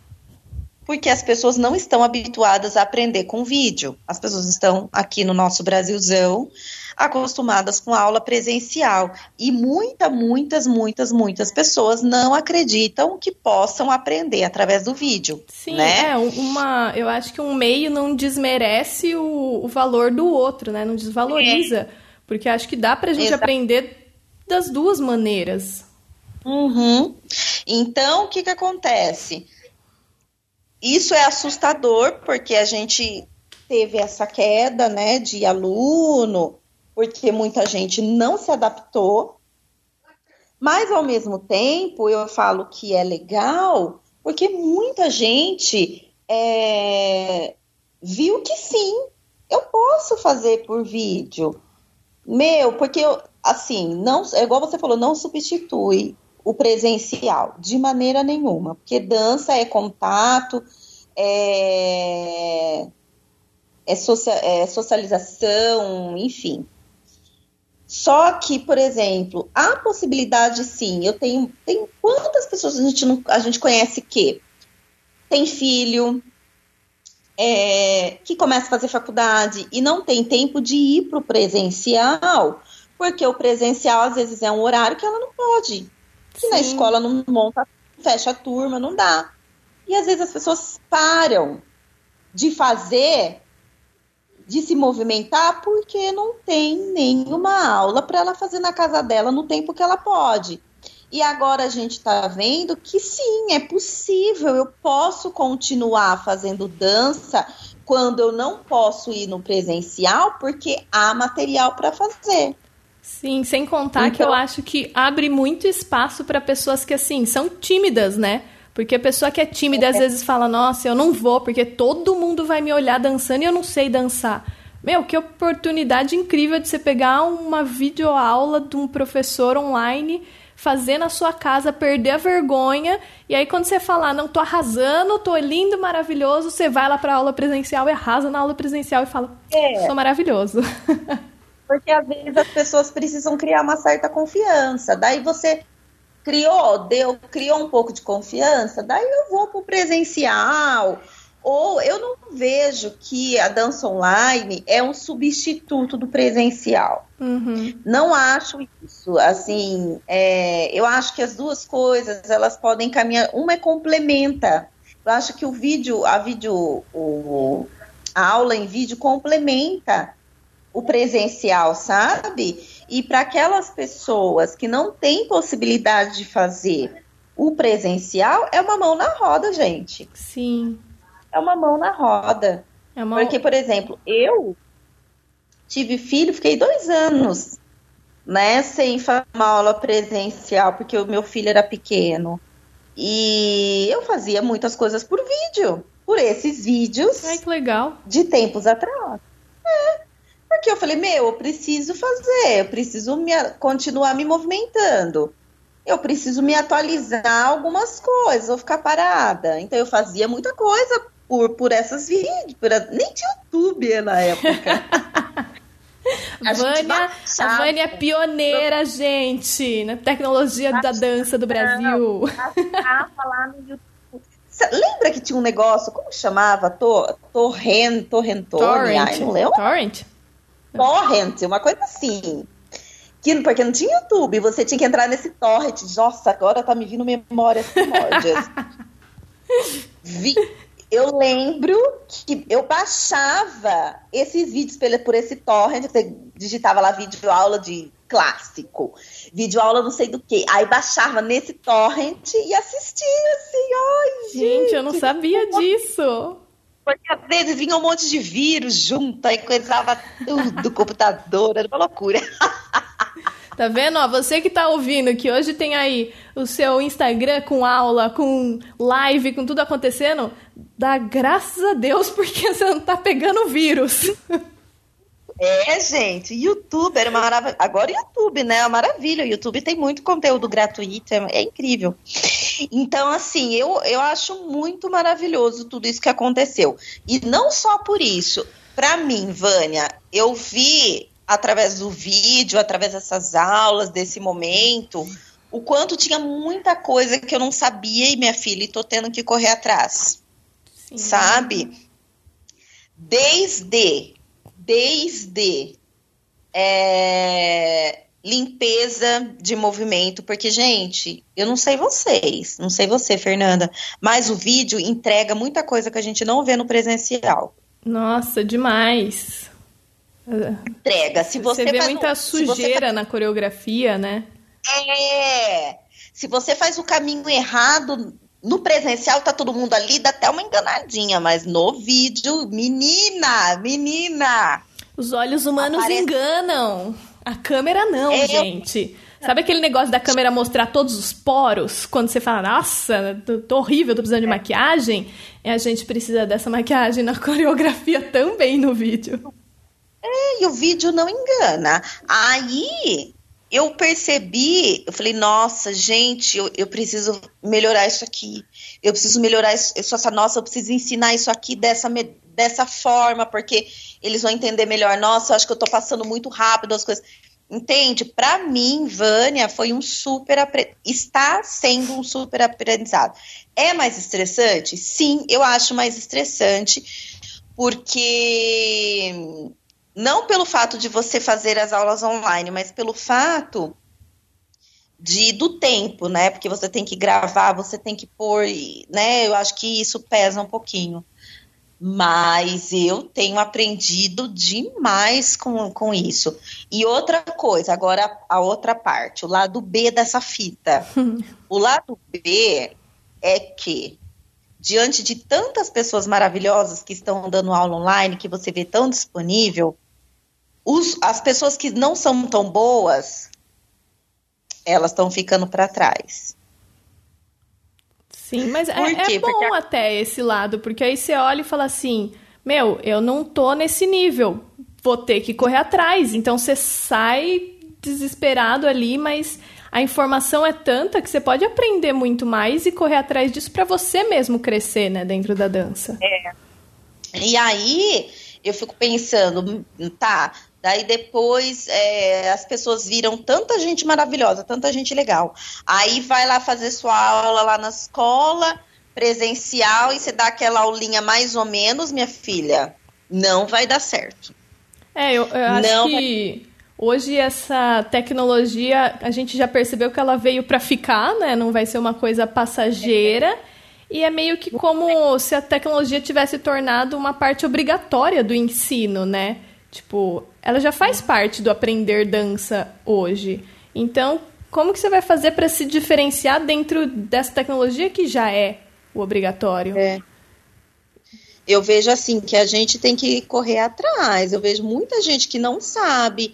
S1: porque as pessoas não estão habituadas a aprender com vídeo. As pessoas estão aqui no nosso Brasilzão acostumadas com aula presencial. E muitas, muitas, muitas, muitas pessoas não acreditam que possam aprender através do vídeo.
S2: Sim,
S1: né?
S2: é uma. Eu acho que um meio não desmerece o, o valor do outro, né? Não desvaloriza. É. Porque acho que dá pra gente Exato. aprender das duas maneiras.
S1: Uhum. Então, o que, que acontece? Isso é assustador, porque a gente teve essa queda, né, de aluno, porque muita gente não se adaptou. Mas, ao mesmo tempo, eu falo que é legal, porque muita gente é, viu que sim, eu posso fazer por vídeo. Meu, porque, eu, assim, não, é igual você falou, não substitui o presencial, de maneira nenhuma, porque dança é contato, é é, é socialização, enfim. Só que, por exemplo, há possibilidade sim. Eu tenho. Tem quantas pessoas a gente, não, a gente conhece que tem filho, é, que começa a fazer faculdade e não tem tempo de ir para o presencial, porque o presencial às vezes é um horário que ela não pode. Que na escola não monta, fecha a turma, não dá. E às vezes as pessoas param de fazer, de se movimentar, porque não tem nenhuma aula para ela fazer na casa dela no tempo que ela pode. E agora a gente está vendo que sim, é possível, eu posso continuar fazendo dança quando eu não posso ir no presencial, porque há material para fazer.
S2: Sim, sem contar então, que eu então acho que abre muito espaço para pessoas que, assim, são tímidas, né? Porque a pessoa que é tímida é. às vezes fala: Nossa, eu não vou, porque todo mundo vai me olhar dançando e eu não sei dançar. Meu, que oportunidade incrível de você pegar uma videoaula de um professor online fazer na sua casa, perder a vergonha, e aí quando você falar, não, tô arrasando, tô lindo, maravilhoso, você vai lá pra aula presencial e arrasa na aula presencial e fala, é. sou maravilhoso. [LAUGHS]
S1: Porque às vezes as pessoas precisam criar uma certa confiança. Daí você criou, deu, criou um pouco de confiança, daí eu vou pro presencial, ou eu não vejo que a dança online é um substituto do presencial. Uhum. Não acho isso. Assim, é, eu acho que as duas coisas elas podem caminhar. Uma é complementa. Eu acho que o vídeo, a vídeo, o, a aula em vídeo complementa o presencial, sabe? E para aquelas pessoas que não têm possibilidade de fazer o presencial, é uma mão na roda, gente.
S2: Sim
S1: é uma mão na roda. É uma... Porque, por exemplo, eu tive filho, fiquei dois anos, né, sem fazer uma aula presencial, porque o meu filho era pequeno. E eu fazia muitas coisas por vídeo, por esses vídeos.
S2: Ai, que legal.
S1: De tempos atrás. É, porque eu falei, meu, eu preciso fazer, eu preciso me, continuar me movimentando. Eu preciso me atualizar algumas coisas, ou ficar parada. Então eu fazia muita coisa por, por essas vídeos. Por, nem tinha YouTube na época. [LAUGHS]
S2: A Vânia, a Vânia é pioneira, gente, na tecnologia da dança do Brasil.
S1: lá no YouTube. Lembra que tinha um negócio, como chamava? Tor, torrent, torrentone? Torrent. Ai, não lembro. Torrent? Torrent, uma coisa assim. Que, porque não tinha YouTube, você tinha que entrar nesse torrent. Nossa, agora tá me vindo memórias primórdias. [LAUGHS] Vi, eu lembro que eu baixava esses vídeos por esse torrent, você digitava lá vídeo aula de clássico, vídeo aula não sei do que, aí baixava nesse torrent e assistia assim, ai
S2: gente, gente eu não sabia disso.
S1: Porque às vezes vinha um monte de vírus junto, aí coisava tudo do [LAUGHS] computador, era uma loucura.
S2: Tá vendo? Ó, você que tá ouvindo, que hoje tem aí o seu Instagram com aula, com live, com tudo acontecendo, dá graças a Deus porque [LAUGHS] você não tá pegando vírus.
S1: É, gente, YouTube era uma maravilha. Agora YouTube, né? É uma maravilha. O YouTube tem muito conteúdo gratuito, é, é, incrível. Então, assim, eu, eu acho muito maravilhoso tudo isso que aconteceu. E não só por isso. Para mim, Vânia, eu vi através do vídeo, através dessas aulas, desse momento, o quanto tinha muita coisa que eu não sabia e minha filha, e tô tendo que correr atrás. Sim. Sabe? Desde, desde é, limpeza de movimento, porque, gente, eu não sei vocês, não sei você, Fernanda, mas o vídeo entrega muita coisa que a gente não vê no presencial.
S2: Nossa, demais
S1: entrega. Se você,
S2: você vê muita um, sujeira faz... na coreografia, né?
S1: É. Se você faz o caminho errado no presencial, tá todo mundo ali, dá até uma enganadinha, mas no vídeo, menina, menina.
S2: Os olhos humanos aparece... enganam. A câmera não, é, gente. Sabe aquele negócio da câmera mostrar todos os poros? Quando você fala, nossa, tô, tô horrível, tô precisando de é. maquiagem. E a gente precisa dessa maquiagem na [LAUGHS] coreografia também no vídeo.
S1: É, e o vídeo não engana. Aí eu percebi, eu falei, nossa, gente, eu, eu preciso melhorar isso aqui. Eu preciso melhorar isso, essa nossa, eu preciso ensinar isso aqui dessa, dessa forma, porque eles vão entender melhor. Nossa, eu acho que eu tô passando muito rápido as coisas. Entende? Para mim, Vânia foi um super está sendo um super aprendizado. É mais estressante? Sim, eu acho mais estressante, porque não pelo fato de você fazer as aulas online, mas pelo fato de do tempo, né? Porque você tem que gravar, você tem que pôr, né? Eu acho que isso pesa um pouquinho. Mas eu tenho aprendido demais com, com isso. E outra coisa, agora a outra parte, o lado B dessa fita. [LAUGHS] o lado B é que, diante de tantas pessoas maravilhosas que estão dando aula online, que você vê tão disponível, os, as pessoas que não são tão boas, elas estão ficando para trás.
S2: Sim, mas é, é, bom porque... até esse lado, porque aí você olha e fala assim: meu, eu não tô nesse nível, vou ter que correr atrás. Então você sai desesperado ali, mas a informação é tanta que você pode aprender muito mais e correr atrás disso para você mesmo crescer, né, dentro da dança.
S1: É. E aí eu fico pensando, tá, Daí depois é, as pessoas viram tanta gente maravilhosa, tanta gente legal. Aí vai lá fazer sua aula lá na escola, presencial, e você dá aquela aulinha mais ou menos, minha filha. Não vai dar certo.
S2: É, eu, eu acho Não que vai... hoje essa tecnologia, a gente já percebeu que ela veio para ficar, né? Não vai ser uma coisa passageira. É. E é meio que como se a tecnologia tivesse tornado uma parte obrigatória do ensino, né? Tipo, ela já faz parte do aprender dança hoje. Então, como que você vai fazer para se diferenciar dentro dessa tecnologia que já é o obrigatório?
S1: É. Eu vejo assim que a gente tem que correr atrás. Eu vejo muita gente que não sabe,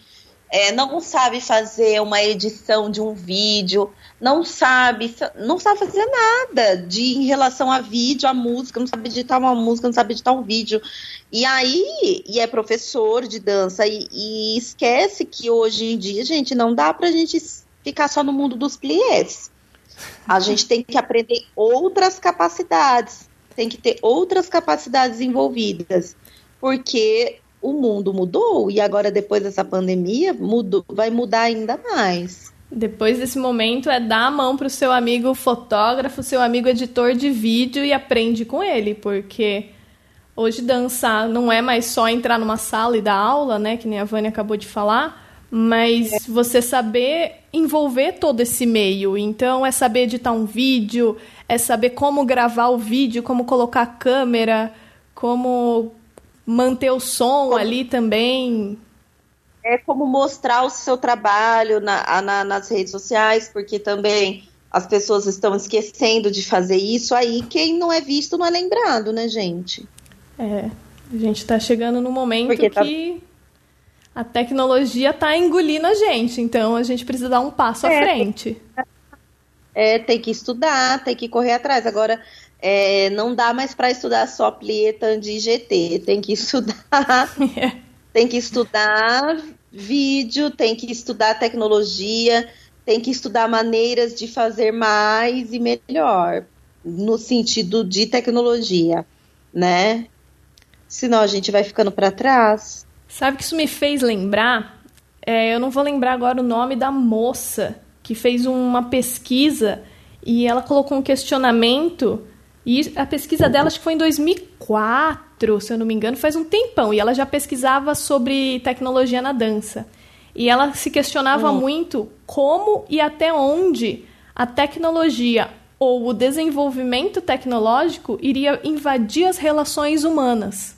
S1: é, não sabe fazer uma edição de um vídeo, não sabe, não sabe fazer nada de em relação a vídeo, a música, não sabe editar uma música, não sabe editar um vídeo. E aí, e é professor de dança, e, e esquece que hoje em dia, gente, não dá pra gente ficar só no mundo dos pliés. A gente tem que aprender outras capacidades, tem que ter outras capacidades envolvidas, porque o mundo mudou e agora depois dessa pandemia mudou, vai mudar ainda mais.
S2: Depois desse momento é dar a mão pro seu amigo fotógrafo, seu amigo editor de vídeo e aprende com ele, porque Hoje dançar não é mais só entrar numa sala e dar aula, né, que nem a Vânia acabou de falar, mas é. você saber envolver todo esse meio. Então é saber editar um vídeo, é saber como gravar o vídeo, como colocar a câmera, como manter o som como... ali também.
S1: É como mostrar o seu trabalho na, na, nas redes sociais, porque também as pessoas estão esquecendo de fazer isso aí. Quem não é visto não é lembrado, né, gente?
S2: É, a gente está chegando no momento tá... que a tecnologia está engolindo a gente, então a gente precisa dar um passo é, à frente.
S1: É, tem que estudar, tem que correr atrás. Agora, é, não dá mais para estudar só plieta de GT, tem que [LAUGHS] estudar, [LAUGHS] é. Tem que estudar vídeo, tem que estudar tecnologia, tem que estudar maneiras de fazer mais e melhor no sentido de tecnologia, né? senão a gente vai ficando para trás.
S2: Sabe que isso me fez lembrar? É, eu não vou lembrar agora o nome da moça que fez uma pesquisa e ela colocou um questionamento. E a pesquisa dela acho que foi em 2004, se eu não me engano, faz um tempão. E ela já pesquisava sobre tecnologia na dança. E ela se questionava hum. muito como e até onde a tecnologia ou o desenvolvimento tecnológico iria invadir as relações humanas.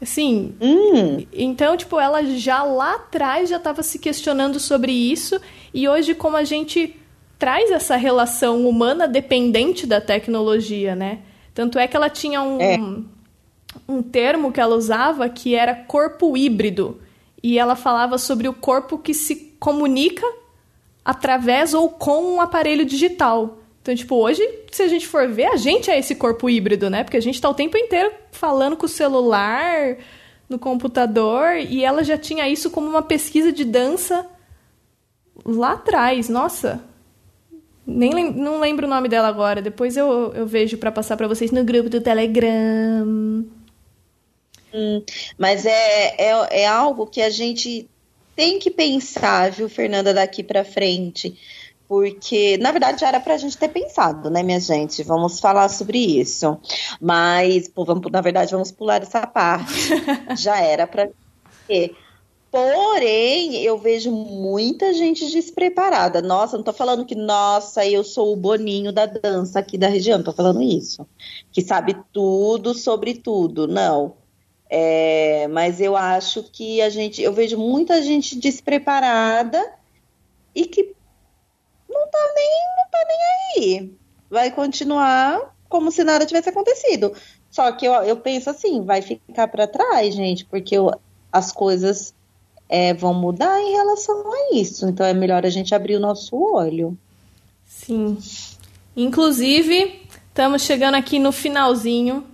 S2: Assim, hum. então, tipo, ela já lá atrás já estava se questionando sobre isso e hoje como a gente traz essa relação humana dependente da tecnologia, né? Tanto é que ela tinha um, é. um termo que ela usava que era corpo híbrido. E ela falava sobre o corpo que se comunica através ou com um aparelho digital. Então, tipo, hoje, se a gente for ver, a gente é esse corpo híbrido, né? Porque a gente tá o tempo inteiro falando com o celular, no computador, e ela já tinha isso como uma pesquisa de dança lá atrás. Nossa, nem lem não lembro o nome dela agora. Depois eu, eu vejo para passar para vocês no grupo do Telegram.
S1: Hum, mas é, é, é algo que a gente tem que pensar, viu, Fernanda, daqui para frente. Porque, na verdade, já era para a gente ter pensado, né, minha gente? Vamos falar sobre isso. Mas, pô, vamos, na verdade, vamos pular essa parte. [LAUGHS] já era para Porém, eu vejo muita gente despreparada. Nossa, não tô falando que, nossa, eu sou o boninho da dança aqui da região, não tô falando isso. Que sabe tudo sobre tudo. Não. É, mas eu acho que a gente, eu vejo muita gente despreparada e que não tá nem, não tá nem aí. Vai continuar como se nada tivesse acontecido. Só que eu, eu penso assim, vai ficar para trás, gente, porque eu, as coisas é, vão mudar em relação a isso. Então é melhor a gente abrir o nosso olho.
S2: Sim. Inclusive, estamos chegando aqui no finalzinho.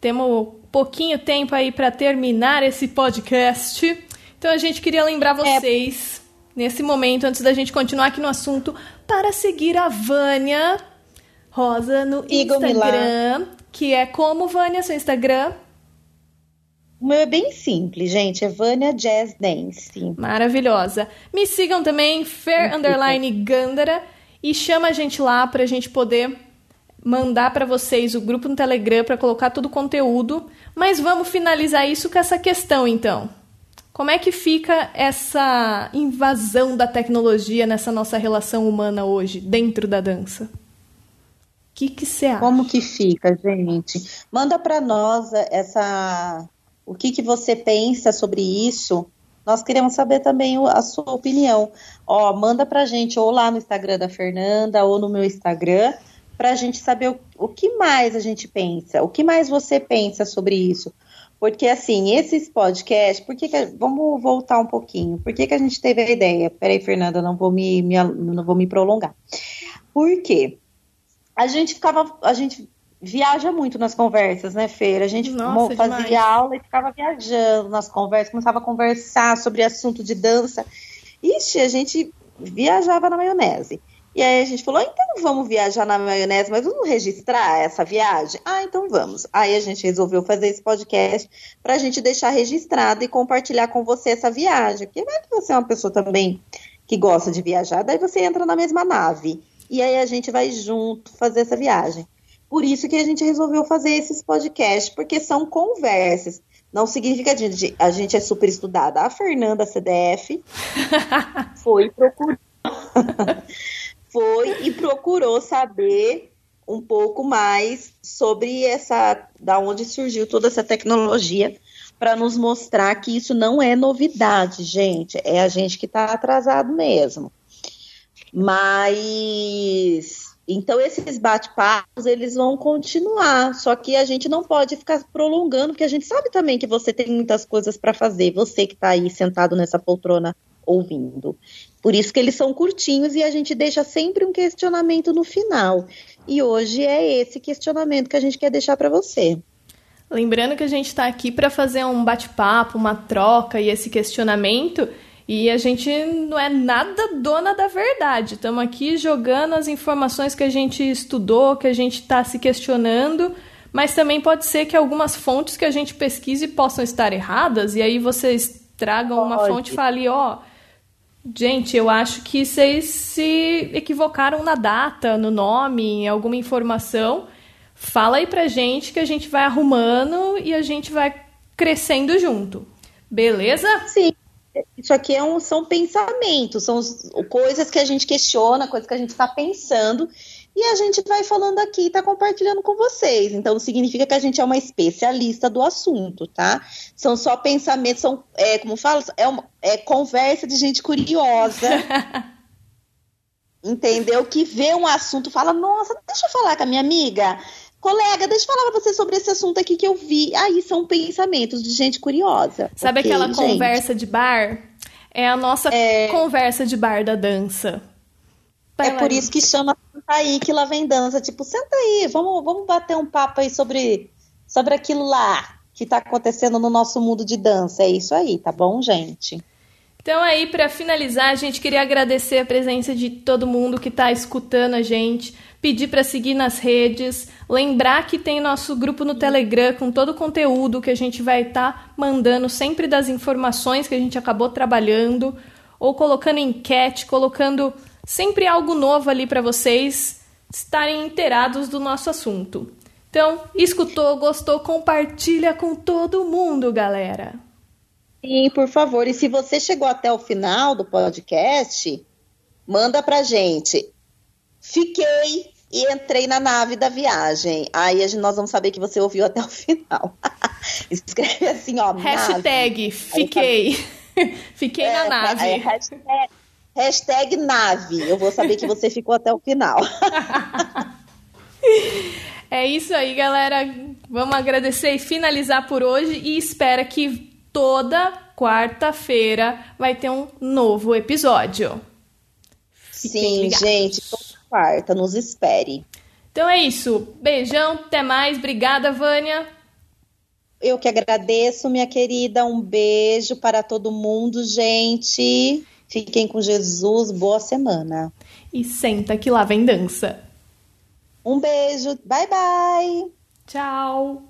S2: Temos pouquinho tempo aí para terminar esse podcast. Então a gente queria lembrar é. vocês, é. nesse momento, antes da gente continuar aqui no assunto, para seguir a Vânia Rosa no Instagram. Que é como, Vânia, seu Instagram?
S1: O meu é bem simples, gente. É Vânia Jazz Dance.
S2: Maravilhosa. Me sigam também, Fair Underline Gandara. E chama a gente lá para a gente poder mandar para vocês o grupo no Telegram para colocar todo o conteúdo. Mas vamos finalizar isso com essa questão, então. Como é que fica essa invasão da tecnologia nessa nossa relação humana hoje, dentro da dança? O que você acha?
S1: Como que fica, gente? Manda para nós essa. O que, que você pensa sobre isso? Nós queremos saber também a sua opinião. Ó, manda pra gente ou lá no Instagram da Fernanda ou no meu Instagram para a gente saber o, o que mais a gente pensa, o que mais você pensa sobre isso. Porque, assim, esses podcasts, por que, que vamos voltar um pouquinho. Por que, que a gente teve a ideia? Peraí, Fernanda, não vou me, me, não vou me prolongar. Por quê? A gente ficava, a gente viaja muito nas conversas, né, Feira? A gente Nossa, fazia demais. aula e ficava viajando nas conversas, começava a conversar sobre assunto de dança. Ixi, a gente viajava na maionese. E aí a gente falou, então vamos viajar na maionese, mas vamos registrar essa viagem? Ah, então vamos. Aí a gente resolveu fazer esse podcast para a gente deixar registrado e compartilhar com você essa viagem. Porque vai que você é uma pessoa também que gosta de viajar, daí você entra na mesma nave. E aí a gente vai junto fazer essa viagem. Por isso que a gente resolveu fazer esses podcasts, porque são conversas. Não significa que a gente é super estudada. A Fernanda CDF [LAUGHS] foi procurar. [LAUGHS] foi e procurou saber um pouco mais sobre essa, da onde surgiu toda essa tecnologia, para nos mostrar que isso não é novidade, gente. É a gente que está atrasado mesmo. Mas então esses bate-papos eles vão continuar, só que a gente não pode ficar prolongando, porque a gente sabe também que você tem muitas coisas para fazer, você que está aí sentado nessa poltrona ouvindo. Por isso que eles são curtinhos e a gente deixa sempre um questionamento no final. E hoje é esse questionamento que a gente quer deixar para você.
S2: Lembrando que a gente está aqui para fazer um bate-papo, uma troca e esse questionamento. E a gente não é nada dona da verdade. Estamos aqui jogando as informações que a gente estudou, que a gente está se questionando. Mas também pode ser que algumas fontes que a gente pesquise possam estar erradas. E aí vocês tragam uma fonte e falem, ó. Oh, Gente, eu acho que vocês se equivocaram na data, no nome, em alguma informação. Fala aí pra gente que a gente vai arrumando e a gente vai crescendo junto. Beleza?
S1: Sim. Isso aqui é um, são pensamentos, são coisas que a gente questiona, coisas que a gente está pensando e a gente vai falando aqui e está compartilhando com vocês. Então, significa que a gente é uma especialista do assunto, tá? São só pensamentos, são, é, como falo, é, uma, é conversa de gente curiosa. [LAUGHS] entendeu? Que vê um assunto fala, nossa, deixa eu falar com a minha amiga. Colega, deixa eu falar pra você sobre esse assunto aqui que eu vi. Aí são pensamentos de gente curiosa.
S2: Sabe okay, aquela gente? conversa de bar? É a nossa é... conversa de bar da dança.
S1: É por isso que chama aí, que lá vem dança. Tipo, senta aí, vamos, vamos bater um papo aí sobre, sobre aquilo lá que tá acontecendo no nosso mundo de dança. É isso aí, tá bom, gente?
S2: Então aí, para finalizar, a gente queria agradecer a presença de todo mundo que está escutando a gente, pedir para seguir nas redes, lembrar que tem nosso grupo no Telegram com todo o conteúdo que a gente vai estar tá mandando sempre das informações que a gente acabou trabalhando, ou colocando enquete, colocando sempre algo novo ali para vocês estarem inteirados do nosso assunto. Então, escutou, gostou, compartilha com todo mundo, galera.
S1: Sim, por favor. E se você chegou até o final do podcast, manda pra gente. Fiquei e entrei na nave da viagem. Aí nós vamos saber que você ouviu até o final. [LAUGHS] Escreve assim, ó.
S2: Hashtag nave. fiquei. [LAUGHS] fiquei é, na nave. É,
S1: hashtag, hashtag nave. Eu vou saber que você ficou até o final. [LAUGHS]
S2: É isso aí, galera. Vamos agradecer e finalizar por hoje e espera que toda quarta-feira vai ter um novo episódio.
S1: Sim, gente, toda quarta, nos espere.
S2: Então é isso. Beijão, até mais. Obrigada, Vânia.
S1: Eu que agradeço, minha querida. Um beijo para todo mundo, gente. Fiquem com Jesus. Boa semana.
S2: E senta que lá vem dança.
S1: Um beijo. Bye, bye.
S2: Tchau.